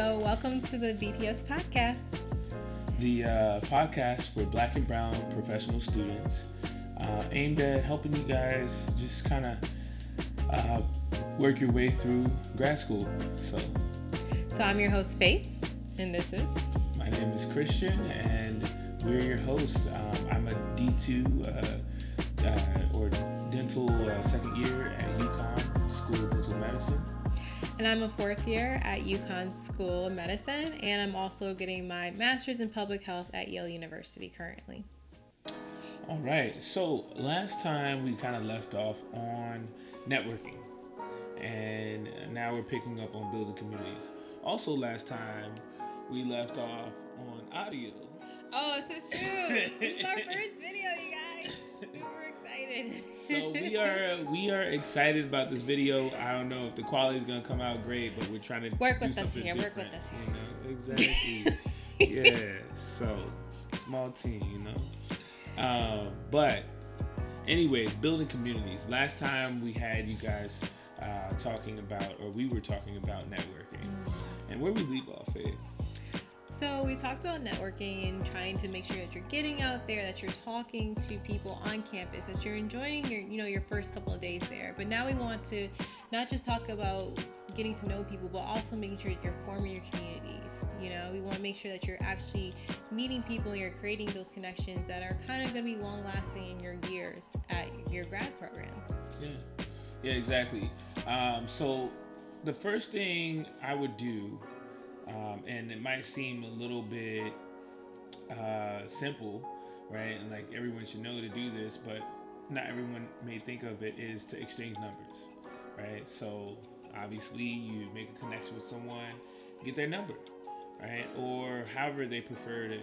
So, welcome to the BPS podcast. The uh, podcast for black and brown professional students uh, aimed at helping you guys just kind of uh, work your way through grad school. So, So, I'm your host, Faith, and this is. my name is Christian, and we're your hosts. Um, I'm a D2 uh, uh, or dental uh, second year at UConn School of Dental Medicine. And I'm a fourth year at UConn School of Medicine, and I'm also getting my master's in public health at Yale University currently. All right. So last time we kind of left off on networking, and now we're picking up on building communities. Also, last time we left off on audio. Oh, this is true. this is our first video, you guys. Super excited. So we are we are excited about this video. I don't know if the quality is gonna come out great, but we're trying to Work with us here, work with us You know exactly. yeah. So small team, you know. Um, but anyways, building communities. Last time we had you guys uh, talking about, or we were talking about networking, and where we leave off at. So we talked about networking and trying to make sure that you're getting out there, that you're talking to people on campus, that you're enjoying your, you know, your first couple of days there. But now we want to not just talk about getting to know people, but also making sure that you're forming your communities. You know, we want to make sure that you're actually meeting people and you're creating those connections that are kind of going to be long lasting in your years at your grad programs. Yeah, yeah, exactly. Um, so the first thing I would do, um, and it might seem a little bit uh, simple, right? And like everyone should know to do this, but not everyone may think of it is to exchange numbers, right? So obviously you make a connection with someone, get their number, right? Or however they prefer to,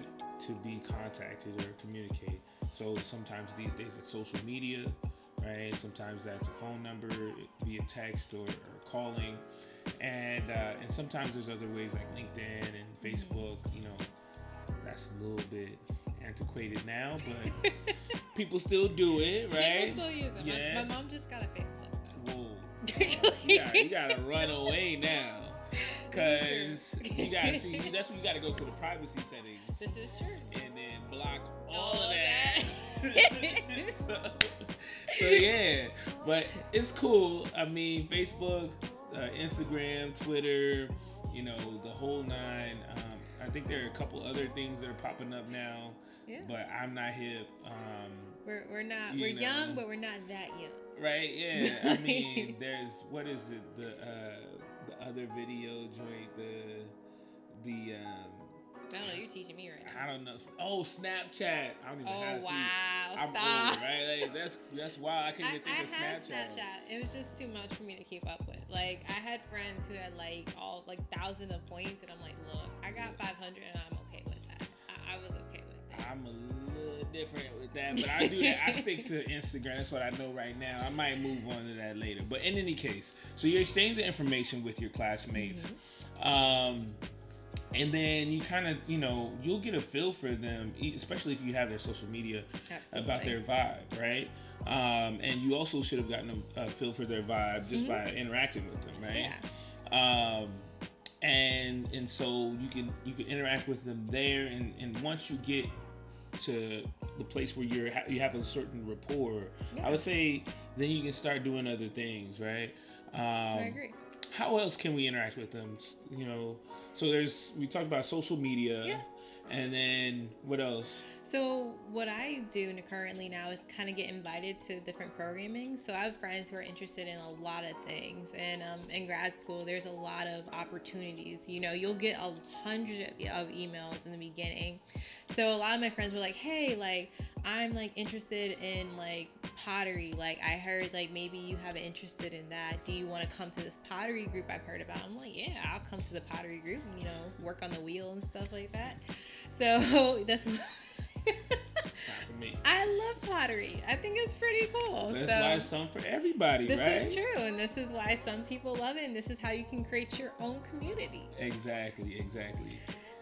to be contacted or communicate. So sometimes these days it's social media, right? Sometimes that's a phone number via text or, or calling, and uh, and sometimes there's other ways like LinkedIn and Facebook. You know, that's a little bit antiquated now, but people still do it, right? People still use it. Yeah. My, my mom just got a Facebook. though. Whoa, you gotta, you gotta run away now. Cause you gotta see that's when you gotta go to the privacy settings This is true. and then block all, All of of that. so, so yeah, but it's cool. I mean, Facebook, uh, Instagram, Twitter, you know, the whole nine. Um, I think there are a couple other things that are popping up now, Yeah. but I'm not hip. Um, We're, we're not You we're know. young, but we're not that young. right? Yeah. I mean, there's what is it? The uh, the other video joint, the the um, I don't know. You're teaching me right now. I don't know. Oh, Snapchat. I don't even Oh have. see, wow! I'm Stop. old, right? Like, that's that's wild. I can't even think I of had Snapchat. Snapchat. It was just too much for me to keep up with. Like I had friends who had like all like thousands of points, and I'm like, look, I got 500, and I'm okay with that. I, I was okay with that. I'm a little different with that, but I do that. I stick to Instagram. That's what I know right now. I might move on to that later. But in any case, so you exchange the information with your classmates, Mm-hmm. um, and then you kind of, you know, you'll get a feel for them, especially if you have their social media about their vibe, right? Um, and you also should have gotten a, a feel for their vibe just by interacting with them, right? Yeah. um, and and so you can you can interact with them there and, and once you get to the place where you're ha- you have a certain rapport i would say then you can start doing other things right um, I agree. How else can we interact with them you know so there's we talked about social media Yeah. and then what else So what I do currently now is kind of get invited to different programming. So I have friends who are interested in a lot of things, and um, in grad school, there's a lot of opportunities. You know, you'll get a hundred of emails in the beginning. So a lot of my friends were like, "Hey, like I'm like interested in like pottery. Like I heard like maybe you have interested in that. Do you want to come to this pottery group I've heard about?" I'm like, "Yeah, I'll come to the pottery group and you know work on the wheel and stuff like that." So that's. Not for me I love pottery. I think it's pretty cool. that's so why it's some for everybody this right is true, and this is why some people love it, and this is how you can create your own community. exactly exactly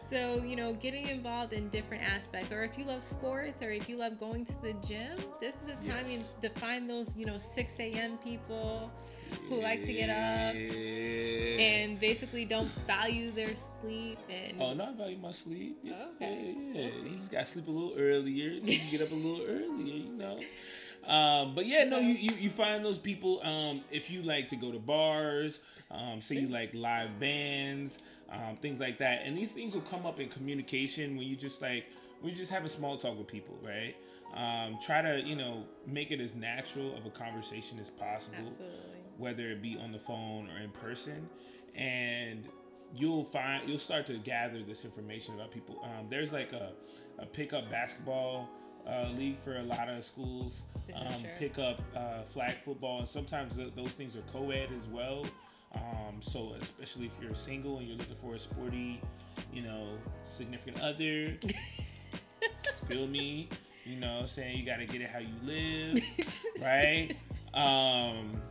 So, you know, getting involved in different aspects, or if you love sports, or if you love going to the gym, this is the time Yes. you to find those, you know, 6 a.m. people who like to get up. And basically don't value their sleep and Oh no, I value my sleep. Yeah, Okay. yeah, yeah. You just gotta sleep a little earlier, so you can get up a little earlier. You know. Um, but yeah, no, you, you you find those people. Um, if you like to go to bars, um, say you like live bands, um, things like that, and these things will come up in communication when you just like when you just have a small talk with people, right? Um, try to you know make it as natural of a conversation as possible absolutely. Whether it be on the phone or in person, and you'll find you'll start to gather this information about people. Um, there's like a, a pickup basketball uh, league for a lot of schools. Um, true. pickup uh, flag football, and sometimes th- those things are co-ed as well. Um, so especially if you're single and you're looking for a sporty, you know, significant other, feel me? You know, saying you got to get it how you live, right? Um,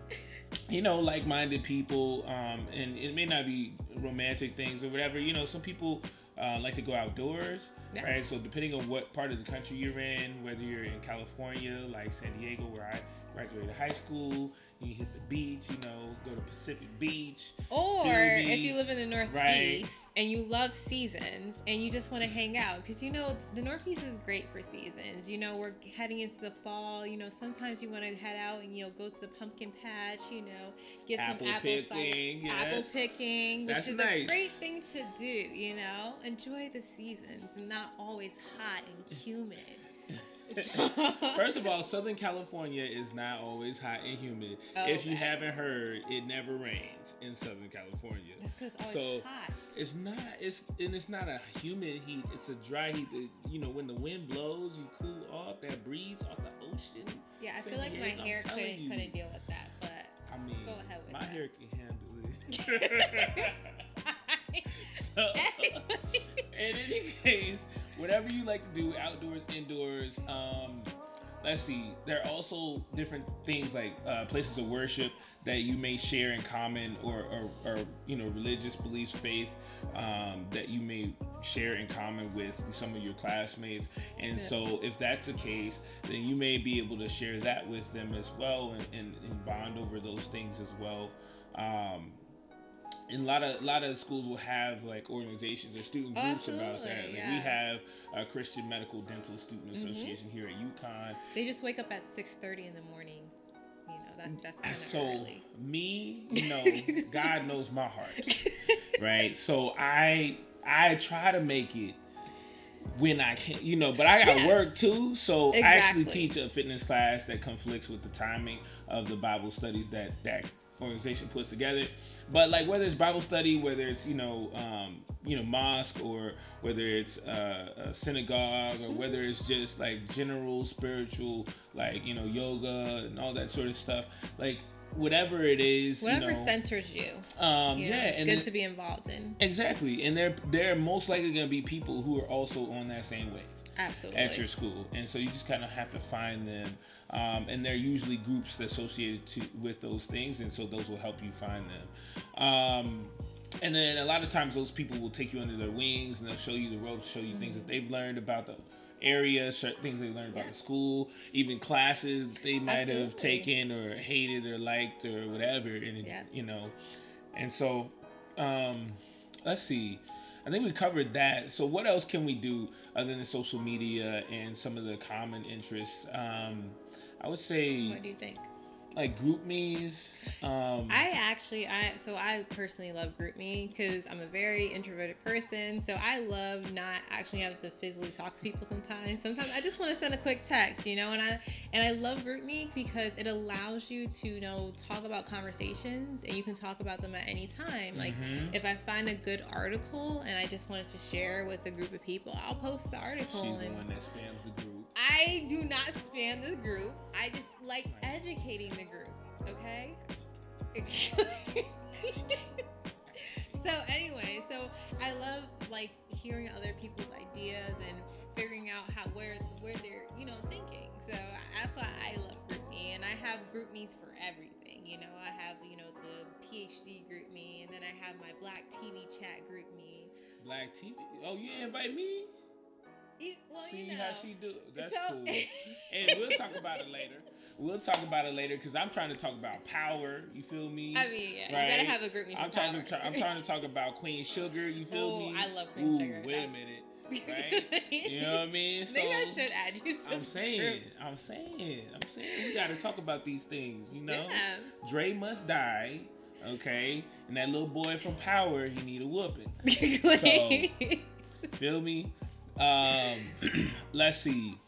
you know, like-minded people, um, and it may not be romantic things or whatever. You know, some people uh, like to go outdoors, Yeah. right? So depending on what part of the country you're in, whether you're in California, like San Diego, where I graduated high school, you hit the beach, you know, go to Pacific Beach. Or if you live in the Northeast Right. and you love seasons and you just want to hang out, because you know the Northeast is great for seasons. You know we're heading into the fall. You know sometimes you want to head out and you know go to the pumpkin patch. You know get Apple some apple cider- picking, apple yes. picking, which That's is a great thing to do. You know enjoy the seasons and not always hot and humid. First of all, Southern California is not always hot and humid. Oh, if you bad. haven't heard, it never rains in Southern California. That's because it's always So, hot. It's not. It's and it's not a humid heat. It's a dry heat. That, you know, when the wind blows, you cool off that breeze off the ocean. Yeah, I San feel like my Diego, hair couldn't you. couldn't deal with that, but I mean, Go ahead with my that. hair can handle it. so, in any case, whatever you like to do, outdoors, indoors. Um, let's see. There are also different things like uh, places of worship that you may share in common, or, or, or you know, religious beliefs, faith um, that you may share in common with some of your classmates. And so, if that's the case, then you may be able to share that with them as well, and, and, and bond over those things as well. Um, and a lot of a lot of schools will have like organizations or student Oh, groups about that. Like we have a Christian Medical Dental Student mm-hmm. Association here at UConn. They just wake up at six thirty in the morning. You know, that's that's kind of So early. me, you know, God knows my heart, right? So I I try to make it when I can, you know, but I got Yes. work too. So I actually teach a fitness class that conflicts with the timing of the Bible studies that that organization puts together. But like whether it's Bible study, whether it's you know um, you know mosque or whether it's uh, a synagogue or whether it's just like general spiritual like you know yoga and all that sort of stuff, like whatever it is, Whatever you know, centers you. um, You yeah, know, it's and good then- to be involved in. exactly, and they're they're most likely going to be people who are also on that same wave Absolutely. at your school, and so you just kind of have to find them. Um, and they're usually groups associated to with those things, and so those will help you find them. Um, and then a lot of times those people will take you under their wings and they'll show you the ropes, show you things that they've learned about the area, things they learned about Yeah. the school, even classes they might have taken or hated or liked or whatever, and it, Yeah. you know. And so, um, let's see. I think we covered that. So, what else can we do other than social media and some of the common interests? Um, I would say What do you think? Like GroupMe's. Um, I actually, I so I personally love GroupMe because I'm a very introverted person. So I love not actually having to physically talk to people sometimes. Sometimes I just want to send a quick text, you know. And I and I love GroupMe because it allows you to you know talk about conversations and you can talk about them at any time. Like Mhm. if I find a good article and I just wanted to share with a group of people, I'll post the article. she's the one that spams the group. I do not spam the group. I just like educating the group. Okay. so anyway, so I love like hearing other people's ideas and figuring out how where where they're you know thinking. So that's why I love GroupMe, and I have GroupMe's for everything. You know, I have you know the PhD GroupMe, and then I have my Black TV Chat group me. Black TV. Oh, you invite me? You, well, See you know. how she do? That's So- cool. and we'll talk about it later. we'll talk about it later because I'm trying to talk about power. You feel me? I mean, yeah, right? you gotta have a GroupMe. I'm trying to. Try, I'm trying to talk about Queen Sugar. You feel Ooh, me? I love Queen Ooh, Sugar. Wait a minute. Right? you know what I mean? So Maybe I should add you. I'm saying, I'm saying, I'm saying, we got to talk about these things. You know, Yeah. Dre must die. Okay, and that little boy from Power, he need a whooping. Feel me? Um, let's see.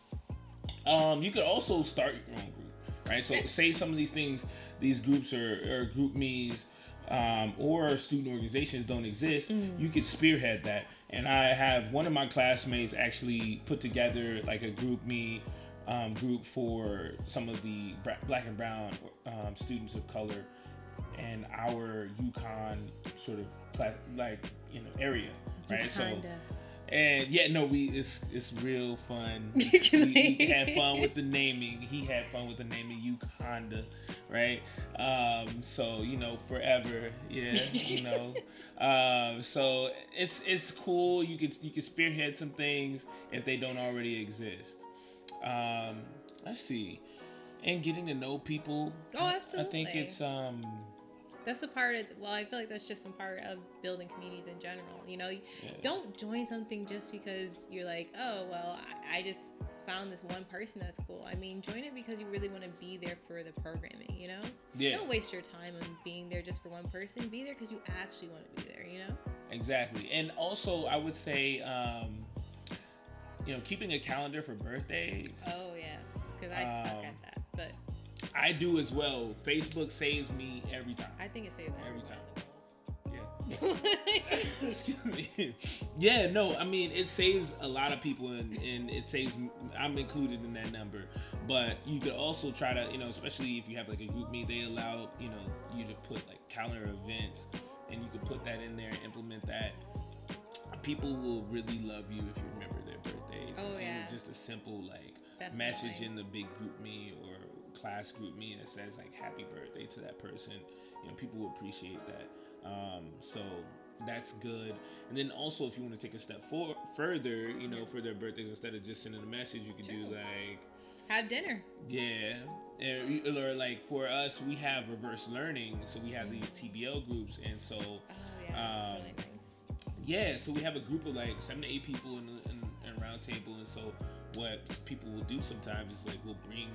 Um, you could also start your own group, right? So say some of these things, these groups or, or GroupMe's um, or student organizations don't exist. You could spearhead that. And I have one of my classmates actually put together like a group me um, group for some of the black and brown um, students of color and our UConn sort of like you know area, right? So. And yeah, no, we it's it's real fun. We, we, had fun with the naming. He had fun with the naming Uconda, right? Um, so you know, forever, yeah, you know. Um, so it's it's cool. You could you could spearhead some things if they don't already exist. Um, let's see, and getting to know people. Oh, absolutely. I think it's um That's a part of. Well, I feel like that's just some part of building communities in general. You know, Yeah. don't join something just because you're like, oh well, I, I just found this one person that's cool. I mean, join it because you really want to be there for the programming. You know, yeah. don't waste your time on being there just for one person. Be there because you actually want to be there. You know. Exactly. And also, I would say, um, you know, keeping a calendar for birthdays. Oh yeah, because I suck Um, at that, but I do as well. Facebook saves me every time. I think it saves Every time. in the world. Yeah. Excuse me. Yeah, no, I mean, it saves a lot of people and, and it saves, I'm included in that number. But you could also try to, you know, especially if you have like a group meet, they allow, you know, you to put like calendar events and you could put that in there, and implement that. People will really love you if you remember their birthdays. Oh, yeah. Just a simple like Definitely. message in the big GroupMe or class GroupMe that says like happy birthday to that person. You know, people will appreciate that. Um, so that's good. And then also, if you want to take a step for, further, you know, for their birthdays, instead of just sending a message, you could do like, Have dinner. yeah, and, or like for us, we have reverse learning, so we have these TBL groups, and so Oh yeah, Um, really nice. yeah, so we have a group of like seven to eight people in, in, in a round table, and so what people will do sometimes is like we'll bring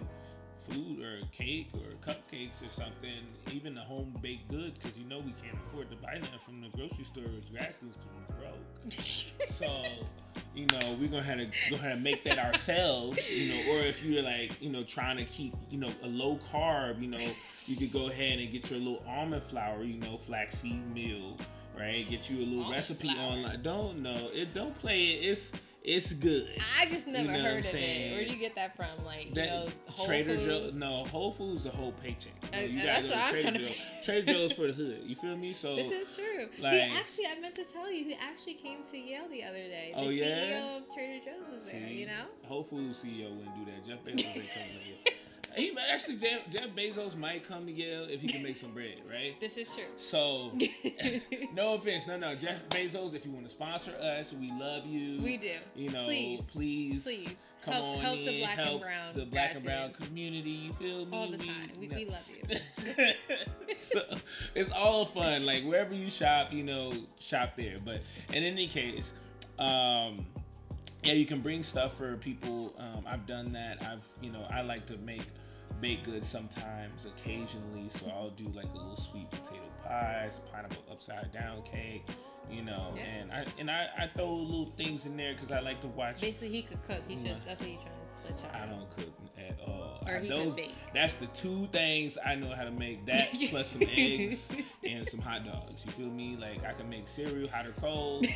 food or cake or cupcakes or something, even the home baked goods, because you know we can't afford to buy that from the grocery store or grassroots because we're broke. so you know we're gonna have to go ahead and make that ourselves you know or if you're like you know trying to keep you know a low carb you know you could go ahead and get your little almond flour you know flaxseed meal right get you a little Almond recipe flour. online don't know it don't play it it's it's good I just never know heard of it. Where do you get that from? Like, that you know, Whole Trader Joe's no Whole Foods the whole paycheck You, know, Uh, you uh, gotta that's go what I'm Trader trying to Joe's. Trader Joe's for the hood you feel me so This is true. he actually, I meant to tell you, he actually came to Yale the other day. The Oh, yeah? CEO of Trader Joe's was there. You know. Whole Foods CEO wouldn't do that. Jeff Bezos ain't coming to Yale. He actually Jeff, Jeff Bezos might come to Yale if he can make some bread, right? This is true. So, no offense, no, no, Jeff Bezos, if you want to sponsor us, we love you. we do. You know, Please. please, Please. come Help- on help in, the black and help brown the black and brown community. You feel me? All the We- time. We, no. we love you. so it's all fun. Like wherever you shop, you know, shop there. But in any case, um, yeah, you can bring stuff for people. Um, I've done that. I've, you know, I like to make baked goods sometimes, occasionally. So I'll do like a little sweet potato pie, some pineapple upside down cake, you know, Yeah. and I and I, I throw little things in there because I like to watch. Basically, he could cook. He's Mm. just that's what he's trying to let y'all I don't cook at all. Or he Those, could bake. That's the two things I know how to make. That plus some eggs and some hot dogs. You feel me? Like I can make cereal hot or cold.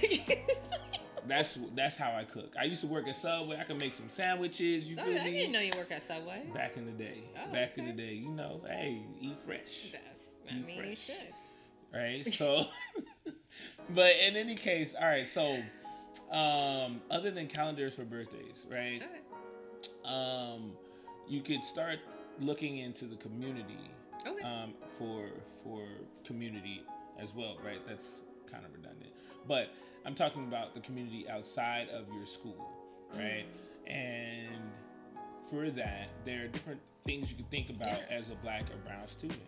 That's that's how I cook. I used to work at Subway. I can make some sandwiches. You Oh, feel I me? didn't know you work at Subway. Back in the day. Oh, Back in the day, you know, hey, eat fresh. That's, I Eat mean, you should. right? So, but in any case, all right. So, um, other than calendars for birthdays, right? Okay. Um, you could start looking into the community Okay. um, for for community as well, right? That's kind of redundant, but I'm talking about the community outside of your school, mm. right? And for that, there are different things you can think about as a black or brown student.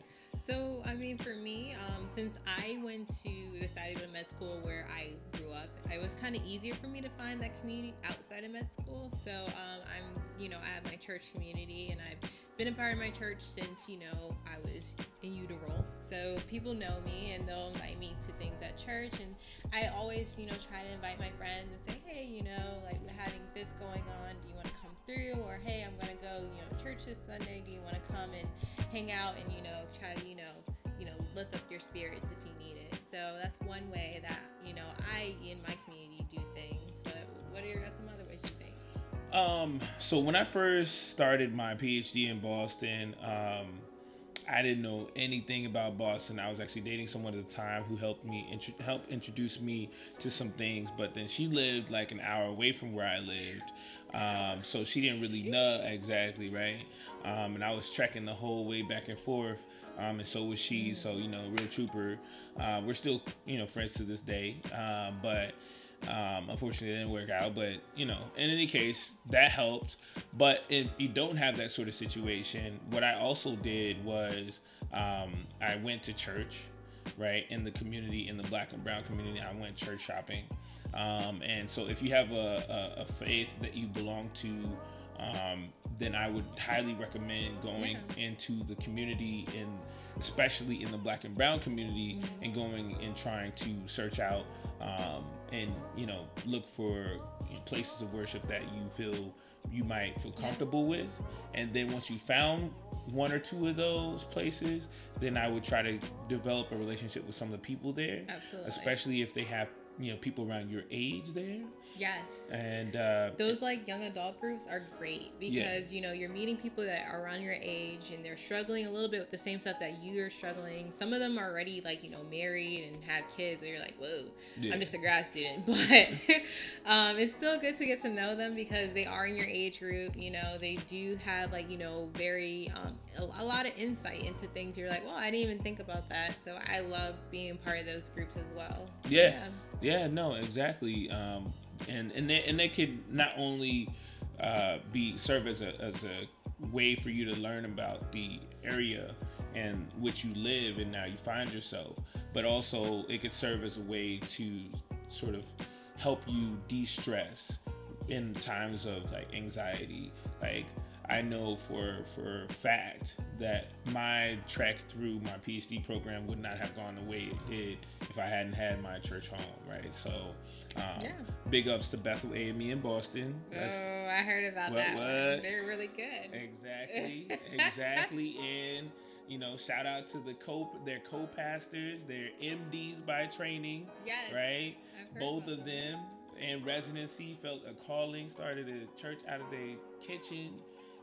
So, I mean, for me, um, since I went to decided to go to med school where I grew up, it was kind of easier for me to find that community outside of med school. So, um, I'm, you know, I have my church community, and I've been a part of my church since, you know, I was in utero. So people know me, and they'll invite me to things at church, and I always, you know, try to invite my friends and say, hey, you know, like we're having this going on. Do you want to come through? Or hey, I'm gonna go, you know, church this Sunday. Do you want to come and hang out and you know try to you know you know lift up your spirits if you need it so that's one way that you know i in my community do things but what are some other ways you think Um, so when I first started my PhD in Boston, um, I didn't know anything about Boston. I was actually dating someone at the time who helped me intro- help introduce me to some things. But then she lived like an hour away from where I lived, um, so she didn't really know exactly right. Um, and I was trekking the whole way back and forth. Um, and so was she. So you know, real trooper. Uh, we're still you know friends to this day. Um, but um, unfortunately, it didn't work out, but you know, in any case, that helped. But if you don't have that sort of situation, what I also did was um, I went to church, right, in the community, in the black and brown community. I went church shopping. Um, and so if you have a, a, a faith that you belong to, um, then I would highly recommend going Yeah. into the community and especially in the black and brown community and going and trying to search out um, and you know look for places of worship that you feel you might feel comfortable with and then once you found one or two of those places then i would try to develop a relationship with some of the people there Absolutely. especially if they have you know people around your age there. Yes. And uh, those like young adult groups are great because you know you're meeting people that are around your age and they're struggling a little bit with the same stuff that you are struggling. Some of them are already like you know married and have kids and you're like whoa Yeah. i'm just a grad student. But um, it's still good to get to know them because they are in your age group you know they do have like you know very um, a, a lot of insight into things. You're like well i didn't even think about that. So i love being part of those groups as well. Yeah. Yeah, no, exactly. Um, and and they, and they could not only uh, be serve as a as a way for you to learn about the area and which you live and now you find yourself, but also it could serve as a way to sort of help you de-stress in times of like anxiety. Like I know for for fact that my track through my PhD program would not have gone the way it did if I hadn't had my church home, right? So, um, Yeah. big ups to Bethel AME in Boston. That's oh i heard about What, that what? they're really good exactly, exactly, and you know, shout out to the co their co-pastors, their MDs by training, Yes. right? Both of them in residency felt a calling, started a church out of their kitchen,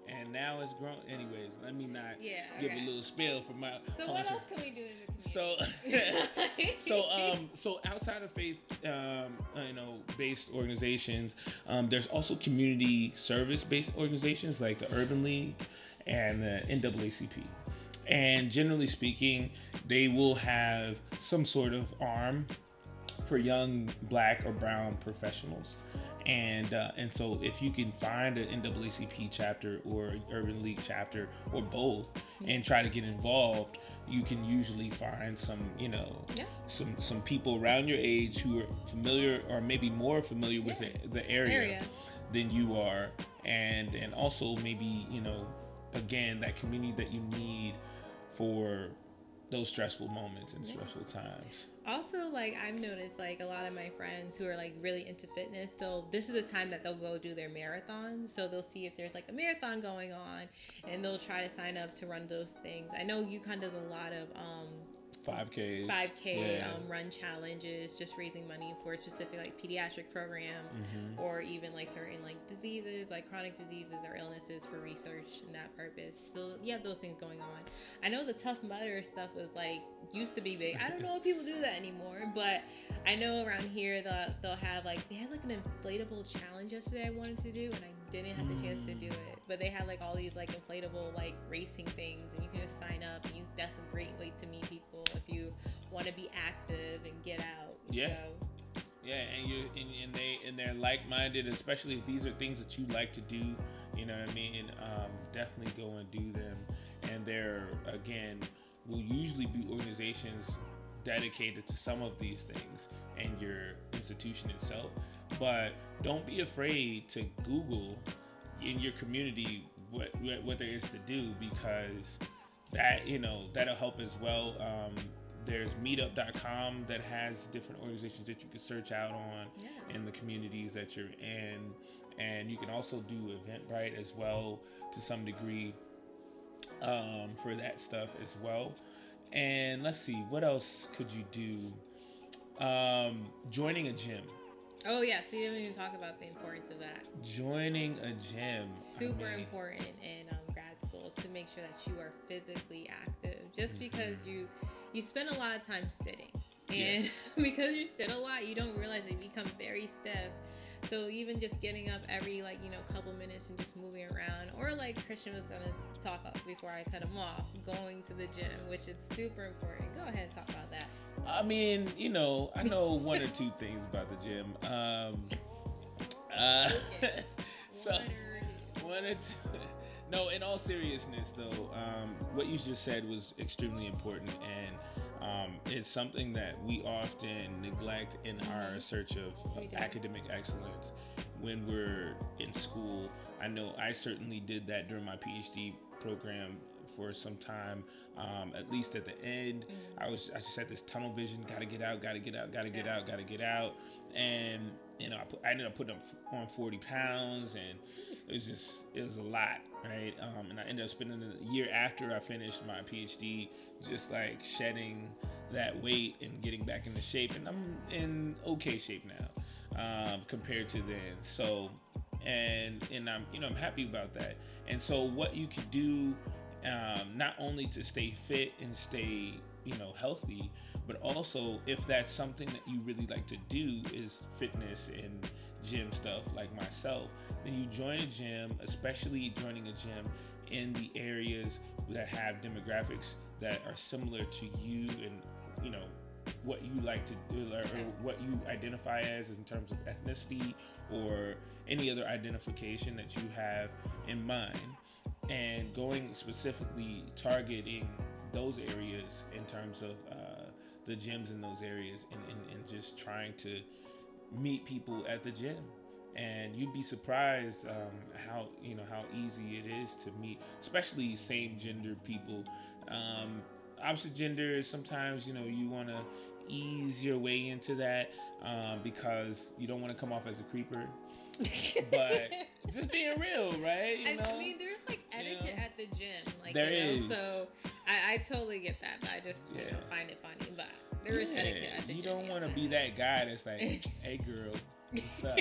and now it's grown. Anyways, let me not Yeah, give okay. a little spill for my. So what else can we do in the So, community? so um, so outside of faith, um, you know, based organizations, um, there's also community service-based organizations like the Urban League and the NAACP. And generally speaking, they will have some sort of arm for young black or brown professionals. And uh, and so if you can find an NAACP chapter or Urban League chapter or both and try to get involved, you can usually find some, you know, Yeah. some some people around your age who are familiar or maybe more familiar with Yeah. the, the area, Area. than you are. And and also maybe, you know, again, that community that you need for those stressful moments and stressful times. Also, like I've noticed, like a lot of my friends who are like really into fitness, they'll this is the time that they'll go do their marathons. So they'll see if there's like a marathon going on, and they'll try to sign up to run those things. I know UConn does a lot of um, 5Ks. 5K Yeah. um, run challenges, just raising money for specific like pediatric programs Mm-hmm. or even like certain like diseases, like chronic diseases or illnesses for research and that purpose. So you have those things going on. I know the Tough Mudder stuff was like used to be big. I don't know if people do that anymore, but I know around here that they'll have like they had like an inflatable challenge yesterday I wanted to do and I didn't have the chance to do it. But they had like all these like inflatable like racing things and you can just sign up and you that's a great way to meet people if you want to be active and get out. Yeah. So, Yeah, and you and, and they and and they're like-minded, especially if these are things that you like to do. You know what I mean? Um, definitely go and do them. And they're again will usually be organizations dedicated to some of these things and your institution itself. But don't be afraid to Google in your community what what there is to do because that you know that'll help as well. Um, there's meetup.com that has different organizations that you can search out on yeah. in the communities that you're in and you can also do eventbrite as well to some degree um, for that stuff as well and let's see what else could you do um, joining a gym Oh yes, we didn't even talk about the importance of that. Joining a gym. Super I mean, important in um, grad school to make sure that you are physically active. Just mm-hmm. because you you spend a lot of time sitting, and yes. because you sit a lot, you don't realize that you become very stiff. So even just getting up every like you know couple minutes and just moving around, or like Christian was gonna talk before I cut him off, going to the gym, which is super important. Go ahead and talk about that. I mean, you know, I know one or two things about the gym. Um, uh, so one or two. No, in all seriousness, though, um, what you just said was extremely important, and um, it's something that we often neglect in mm-hmm. our search of, academic excellence when we're in school. I know I certainly did that during my PhD program for some time. Um, at least at the end, mm-hmm. I was I just had this tunnel vision. Got to get out. Got to get out. Got to get out. Got to get out. And you know, I, put, I ended up putting on 40 pounds, and it was just it was a lot, right? Um, and I ended up spending the year after I finished my PhD, just like shedding that weight and getting back into shape, and I'm in okay shape now um, compared to then. So, and and I'm you know I'm happy about that. And so what you can do um, not only to stay fit and stay you know healthy but also if that's something that you really like to do is fitness and gym stuff like myself then you join a gym especially joining a gym in the areas that have demographics that are similar to you and you know what you like to do or, or what you identify as in terms of ethnicity or any other identification that you have in mind and going specifically targeting those areas in terms of uh, the gyms in those areas and, and, and just trying to meet people at the gym and you'd be surprised um, how you know how easy it is to meet especially same gender people um, opposite gender sometimes you know you want to ease your way into that um, because you don't want to come off as a creeper but just being real, right? You I, I mean, there's like etiquette you know? at the gym, like there you know, is. So I, I, totally get that, but I just yeah. you know, find it funny. But there yeah. is etiquette you. Don't want to be that guy that's like, "Hey, girl." What's up?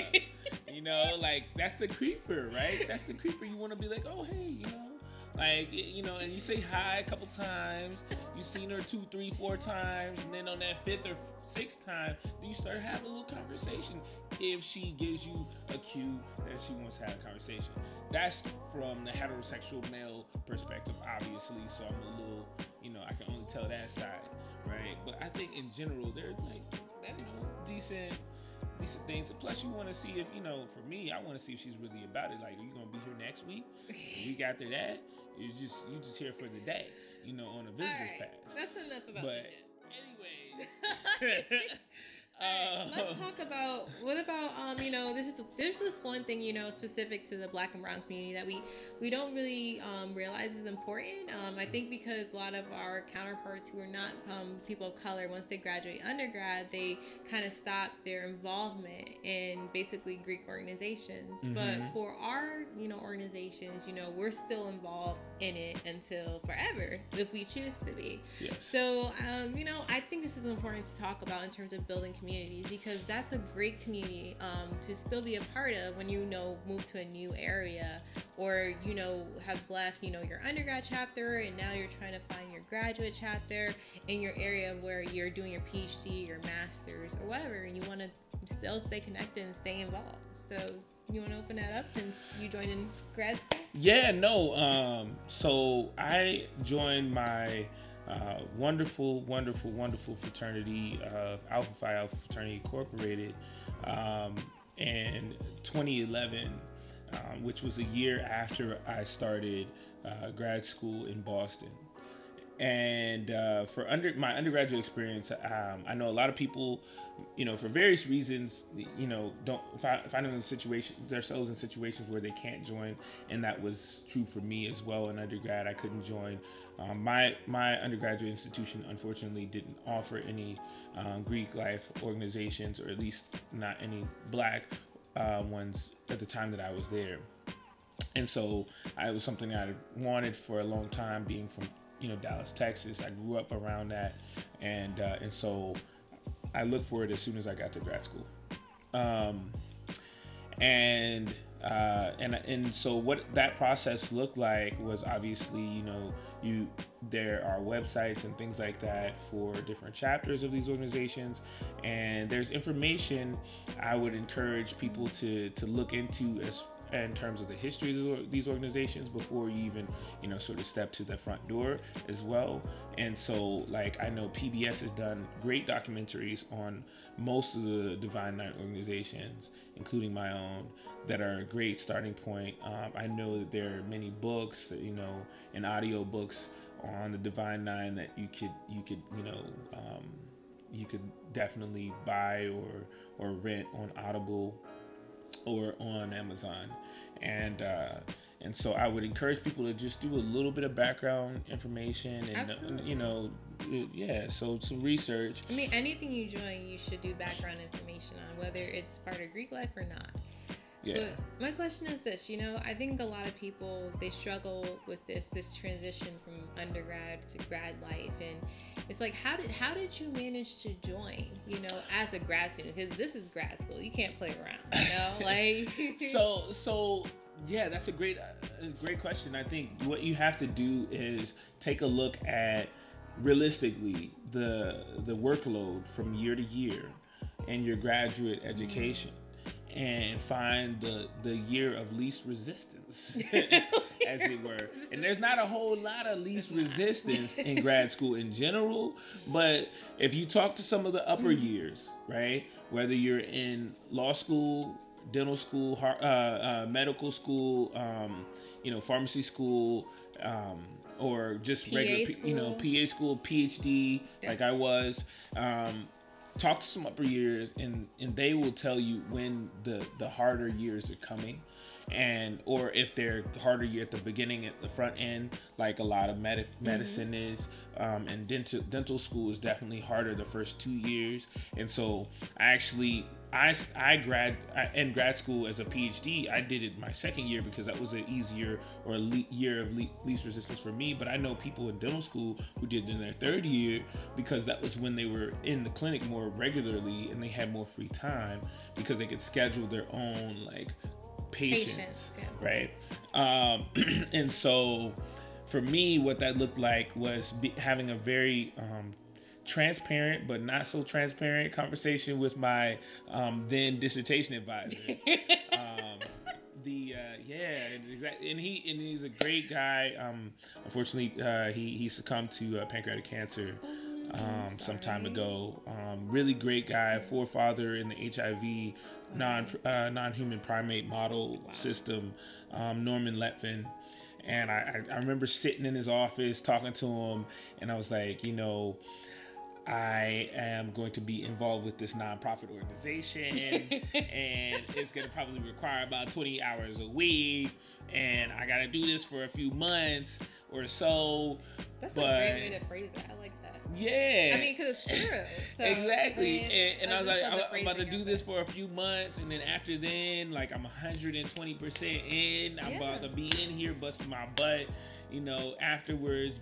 you know, like that's the creeper, right? That's the creeper. You want to be like, oh hey, you know, like, you know, and you say hi a couple times, you've seen her two, three, four times, and then on that fifth or sixth time, then you start having a little conversation if she gives you a cue that she wants to have a conversation. That's from the heterosexual male perspective, obviously, so I'm a little, you know, I can only tell that side, right? But I think in general, they're like, you know, decent decent things. Plus, you want to see if you know. For me, I want to see if she's really about it. Like, are you gonna be here next week? The week after that, you just you just here for the day. You know, on a visitor's right. pass. That's enough about. But anyways. Uh, let's talk about what about um you know this is there's this one thing you know specific to the black and brown community that we we don't really um, realize is important um, I think because a lot of our counterparts who are not um, people of color once they graduate undergrad they kind of stop their involvement in basically Greek organizations mm-hmm. but for our you know organizations you know we're still involved in it until forever if we choose to be yes. so um, you know I think this is important to talk about in terms of building community communities because that's a great community um, to still be a part of when you know move to a new area or you know have left you know your undergrad chapter and now you're trying to find your graduate chapter in your area where you're doing your phd your master's or whatever and you want to still stay connected and stay involved. So you want to open that up since you joined in grad school? Yeah no um so i joined my uh, wonderful, wonderful, wonderful fraternity of Alpha Phi Alpha Fraternity Incorporated um, in 2011, um, which was a year after I started uh, grad school in Boston. And uh, for under my undergraduate experience, um, I know a lot of people, you know, for various reasons, you know, don't find, find in situation themselves in situations where they can't join, and that was true for me as well. In undergrad, I couldn't join. Um, my my undergraduate institution unfortunately didn't offer any um, Greek life organizations, or at least not any Black uh, ones at the time that I was there. And so I, was something I wanted for a long time, being from you know Dallas, Texas. I grew up around that, and uh, and so I looked for it as soon as I got to grad school. Um, and uh, and and so what that process looked like was obviously you know you there are websites and things like that for different chapters of these organizations and there's information I would encourage people to to look into as in terms of the history of these organizations before you even you know sort of step to the front door as well. And so like i know pbs has done great documentaries on most of the divine nine organizations including my own that are a great starting point. Um, i know that there are many books you know and audio books on the divine nine that you could you could you know um, you could definitely buy or or rent on audible or on Amazon. And uh, and so I would encourage people to just do a little bit of background information and Absolutely. you know yeah so some research i mean anything you join you should do background information on whether it's part of greek life or not yeah. But my question is this, you know, I think a lot of people they struggle with this this transition from undergrad to grad life and it's like how did how did you manage to join, you know, as a grad student because this is grad school. You can't play around, you know? Like So so yeah, that's a great a great question. I think what you have to do is take a look at realistically the the workload from year to year and your graduate mm-hmm. education and find the the year of least resistance, as it were. And there's not a whole lot of least resistance in grad school in general, but if you talk to some of the upper mm-hmm. years, right, whether you're in law school, dental school, uh, uh, medical school, um, you know, pharmacy school. Um, or just PA regular, school. you know, PA school, PhD, yeah. like I was. Um, talk to some upper years and and they will tell you when the the harder years are coming and or if they're harder year at the beginning at the front end like a lot of med- mm-hmm. medicine mm-hmm. is um, and dental dental school is definitely harder the first two years and so i actually I, I grad I, in grad school as a PhD. I did it my second year because that was an easier or a le- year of le- least resistance for me. But I know people in dental school who did it in their third year because that was when they were in the clinic more regularly and they had more free time because they could schedule their own like patients, patients yeah. right? Um, and so for me, what that looked like was be, having a very um, transparent but not so transparent conversation with my um, then dissertation advisor. um, the uh, yeah, exactly, and he and he's a great guy. Um, unfortunately, uh, he he succumbed to uh, pancreatic cancer. Oh, um, some time ago, um, really great guy, forefather in the HIV non uh, non human primate model wow. system, um, Norman Letvin, and I, I remember sitting in his office talking to him, and I was like, you know, I am going to be involved with this nonprofit organization, and it's going to probably require about 20 hours a week, and I got to do this for a few months or so. That's but, a great way to phrase it. I like that. Yeah. I mean, because it's true. So, exactly. and, and I, I was like, I'm, I'm about to do this for a few months, and then after then, like, I'm 120% in. I'm yeah. about to be in here busting my butt you know, afterwards.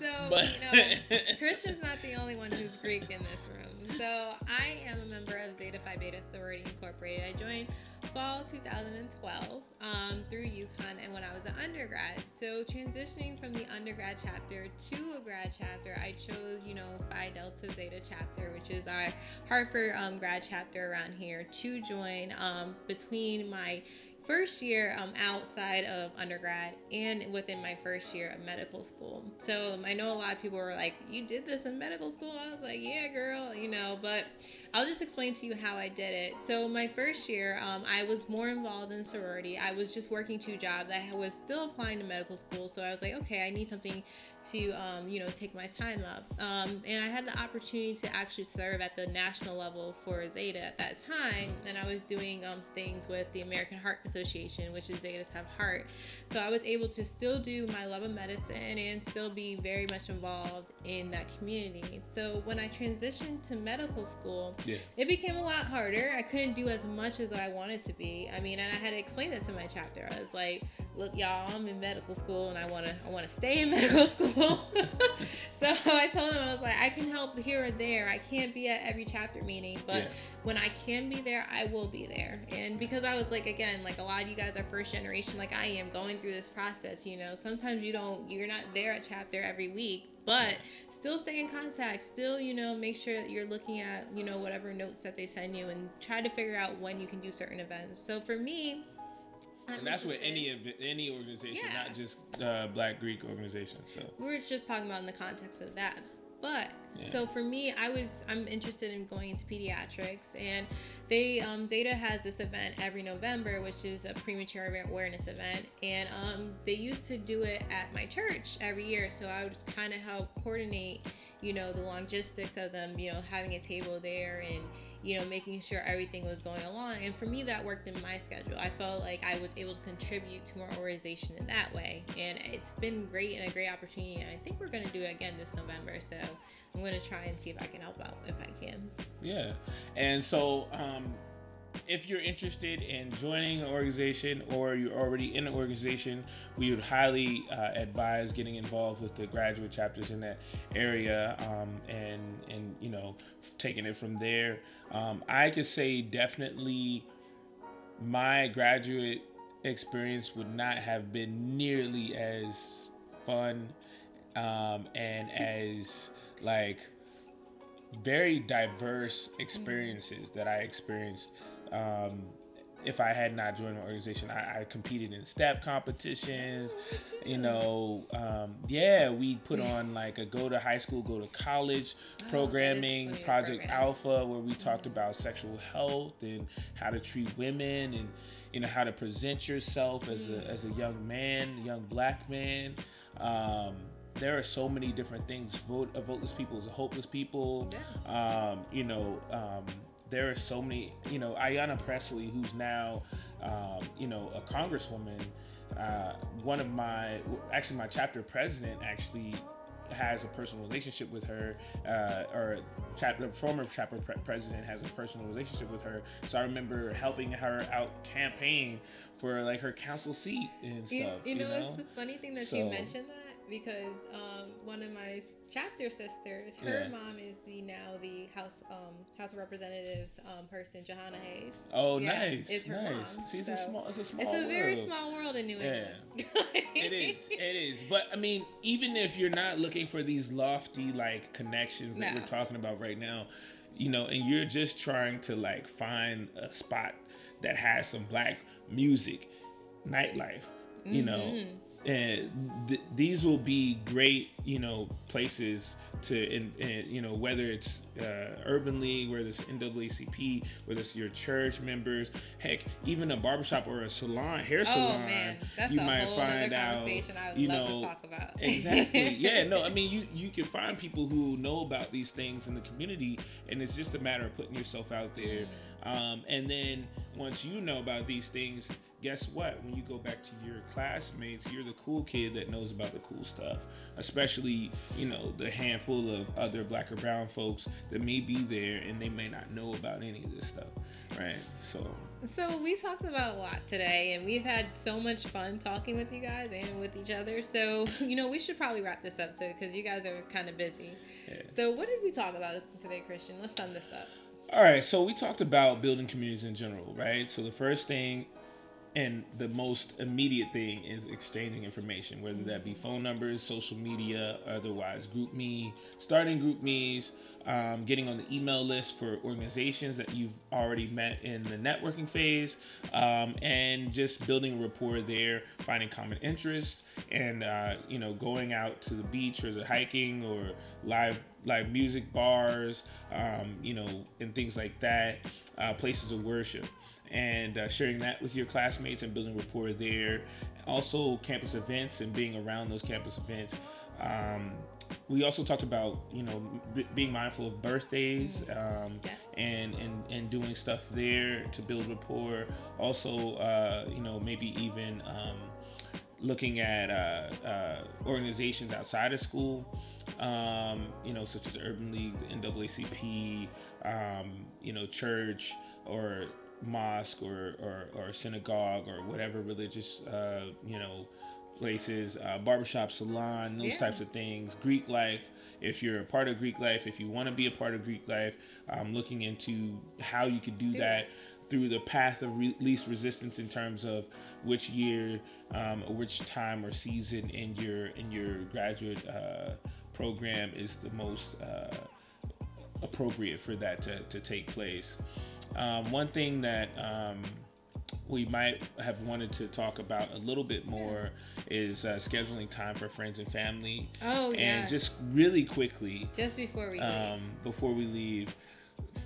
So, but, you know, Christian's not the only one who's Greek in this room. So, I am a member of Zeta Phi Beta Sorority Incorporated. I joined fall 2012 um, through UConn and when I was an undergrad. So, transitioning from the undergrad chapter to a grad chapter, I chose, you know, Phi Delta Zeta chapter, which is our Hartford um, grad chapter around here, to join um, between my first year um, outside of undergrad and within my first year of medical school. So um, I know a lot of people were like, "You did this in medical school?" I was like, "Yeah, girl," you know. But I'll just explain to you how I did it. So my first year, um, I was more involved in sorority. I was just working two jobs. I was still applying to medical school, so I was like, okay, I need something to um, you know take my time up. Um, and I had the opportunity to actually serve at the national level for Zeta at that time, and I was doing um, things with the American Heart Association, which is Zetas Have Heart. So I was able to still do my love of medicine and still be very much involved in that community. So when I transitioned to medical school, yeah. it became a lot harder. I couldn't do as much as I wanted to be. I mean, and I had to explain that to my chapter. I was like, "Look, y'all, I'm in medical school, and I want to, I want to stay in medical school." so I told him I was like, I can help here or there. I can't be at every chapter meeting, but yeah. when I can be there, I will be there. And because I was like, again, like a lot of you guys are first generation, like I am, going through this process. You know, sometimes you don't, you're not there at chapter every week, but still stay in contact still you know make sure that you're looking at you know whatever notes that they send you and try to figure out when you can do certain events so for me I'm and that's with any any organization, yeah. not just uh, Black Greek organizations. So we're just talking about in the context of that. But yeah. so for me, I was I'm interested in going into pediatrics, and they um, Zeta has this event every November, which is a premature awareness event, and um, they used to do it at my church every year. So I would kind of help coordinate, you know, the logistics of them, you know, having a table there and you know, making sure everything was going along. And for me, that worked in my schedule. I felt like I was able to contribute to more organization in that way. And it's been great and a great opportunity. And I think we're going to do it again this November. So I'm going to try and see if I can help out if I can. Yeah. And so, um, if you're interested in joining an organization or you're already in an organization, we would highly uh, advise getting involved with the graduate chapters in that area um, and and you know taking it from there. Um, I could say definitely my graduate experience would not have been nearly as fun um, and as like very diverse experiences that I experienced um, if I had not joined the organization, I, I, competed in step competitions. You know, um, yeah, we put on like a go to high school, go to college oh, programming, Project Alpha, where we talked about sexual health and how to treat women and you know how to present yourself as a mm. as a young man, young black man. Um, there are so many different things. Vote, a voteless people is a hopeless people. Yeah. Um, you know um, there are so many, you know, Ayanna Pressley, who's now, um, you know, a congresswoman. Uh, one of my, actually, my chapter president actually has a personal relationship with her, uh, or chapter former chapter pre- president has a personal relationship with her. So I remember helping her out campaign for like her council seat and stuff. You, you, know, you know, it's the funny thing that so, you mentioned that because um, one of my chapter sisters, her yeah. mom is the now the House um, House of Representatives um, person, Jahana Hayes. Oh, yeah, nice, it's her nice. Mom. See, it's so a small, it's a small. It's a world. very small world in New England. Yeah, it is, it is. But I mean, even if you're not looking for these lofty like connections that no. we're talking about right now, you know, and you're just trying to like find a spot that has some black music, nightlife, you mm-hmm. know and th- these will be great you know places to in, in you know whether it's uh, urban league whether it's naacp whether it's your church members heck even a barbershop or a salon hair oh, salon oh, man. That's you might find out you know exactly yeah no i mean you you can find people who know about these things in the community and it's just a matter of putting yourself out there mm. um, and then once you know about these things guess what? When you go back to your classmates, you're the cool kid that knows about the cool stuff. Especially, you know, the handful of other black or brown folks that may be there and they may not know about any of this stuff, right? So. So we talked about a lot today, and we've had so much fun talking with you guys and with each other. So you know, we should probably wrap this up so because you guys are kind of busy. Yeah. So what did we talk about today, Christian? Let's sum this up. All right, so we talked about building communities in general, right? So the first thing and the most immediate thing is exchanging information, whether that be phone numbers, social media, otherwise GroupMe, starting GroupMe's, um, getting on the email list for organizations that you've already met in the networking phase, um, and just building a rapport there, finding common interests, and uh, you know going out to the beach or the hiking or live live music bars, um, you know, and things like that, uh, places of worship and uh, sharing that with your classmates and building rapport there. Also, campus events and being around those campus events. Um, we also talked about you know b- being mindful of birthdays um, yeah. and, and and doing stuff there to build rapport. Also, uh, you know maybe even um, looking at uh, uh, organizations outside of school, um, you know, such as the Urban League, the NAACP, um, you know, church or mosque or, or, or synagogue or whatever religious, uh, you know, places, uh, barbershop, salon, those yeah. types of things. Greek life. If you're a part of Greek life, if you want to be a part of Greek life, um, looking into how you could do, do that through the path of re- least resistance in terms of which year um, or which time or season in your in your graduate uh, program is the most uh, appropriate for that to, to take place. Um, one thing that um, we might have wanted to talk about a little bit more is uh, scheduling time for friends and family. Oh, yeah. And just really quickly, just before we um, before we leave,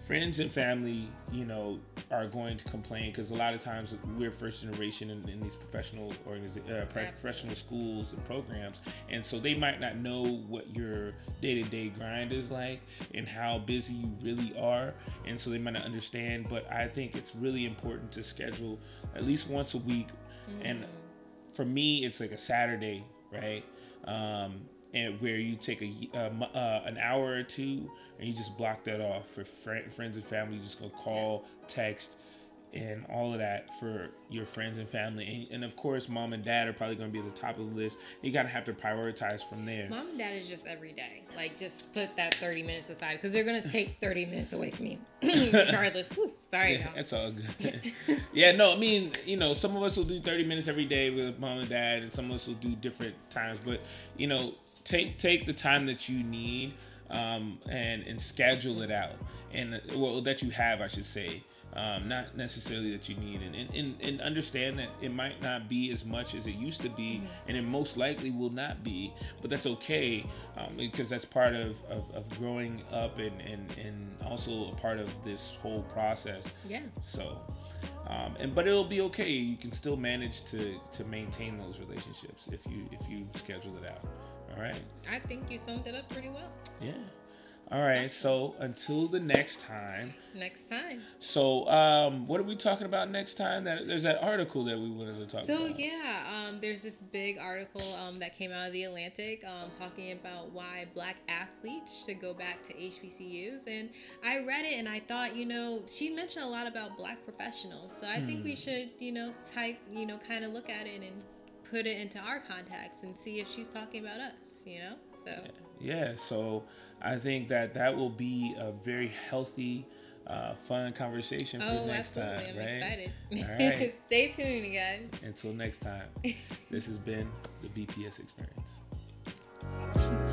friends and family, you know, are going to complain because a lot of times we're first generation in, in these professional organiza- uh, professional schools and programs, and so they might not know what your day to day grind is like and how busy you really are, and so they might not understand. But I think it's really important to schedule at least once a week, mm-hmm. and for me, it's like a Saturday, right? Um, and where you take a uh, uh, an hour or two and you just block that off for fr- friends and family. You just go call, text, and all of that for your friends and family. And, and of course, mom and dad are probably going to be at the top of the list. You got to have to prioritize from there. Mom and dad is just every day. Like, just put that 30 minutes aside because they're going to take 30 minutes away from you. regardless. Whew, sorry, yeah, It's all good. yeah, no, I mean, you know, some of us will do 30 minutes every day with mom and dad, and some of us will do different times. But, you know, take take the time that you need um, and and schedule it out, and well that you have, I should say, um, not necessarily that you need, and, and and understand that it might not be as much as it used to be, and it most likely will not be, but that's okay um, because that's part of, of, of growing up and, and and also a part of this whole process. Yeah. So. Um, and but it'll be okay. You can still manage to to maintain those relationships if you if you schedule it out. All right. I think you summed it up pretty well. Yeah. All right. So until the next time. Next time. So um, what are we talking about next time? That there's that article that we wanted to talk so, about. So yeah, um, there's this big article um, that came out of the Atlantic um, talking about why black athletes should go back to HBCUs, and I read it and I thought, you know, she mentioned a lot about black professionals, so I hmm. think we hmm. should, you know, type, you know, kind of look at it and put it into our context and see if she's talking about us, you know? So yeah, so I think that that will be a very healthy uh, fun conversation for oh, next absolutely. time. I'm right? excited. All right. Stay tuned, guys. Until next time, this has been the BPS experience.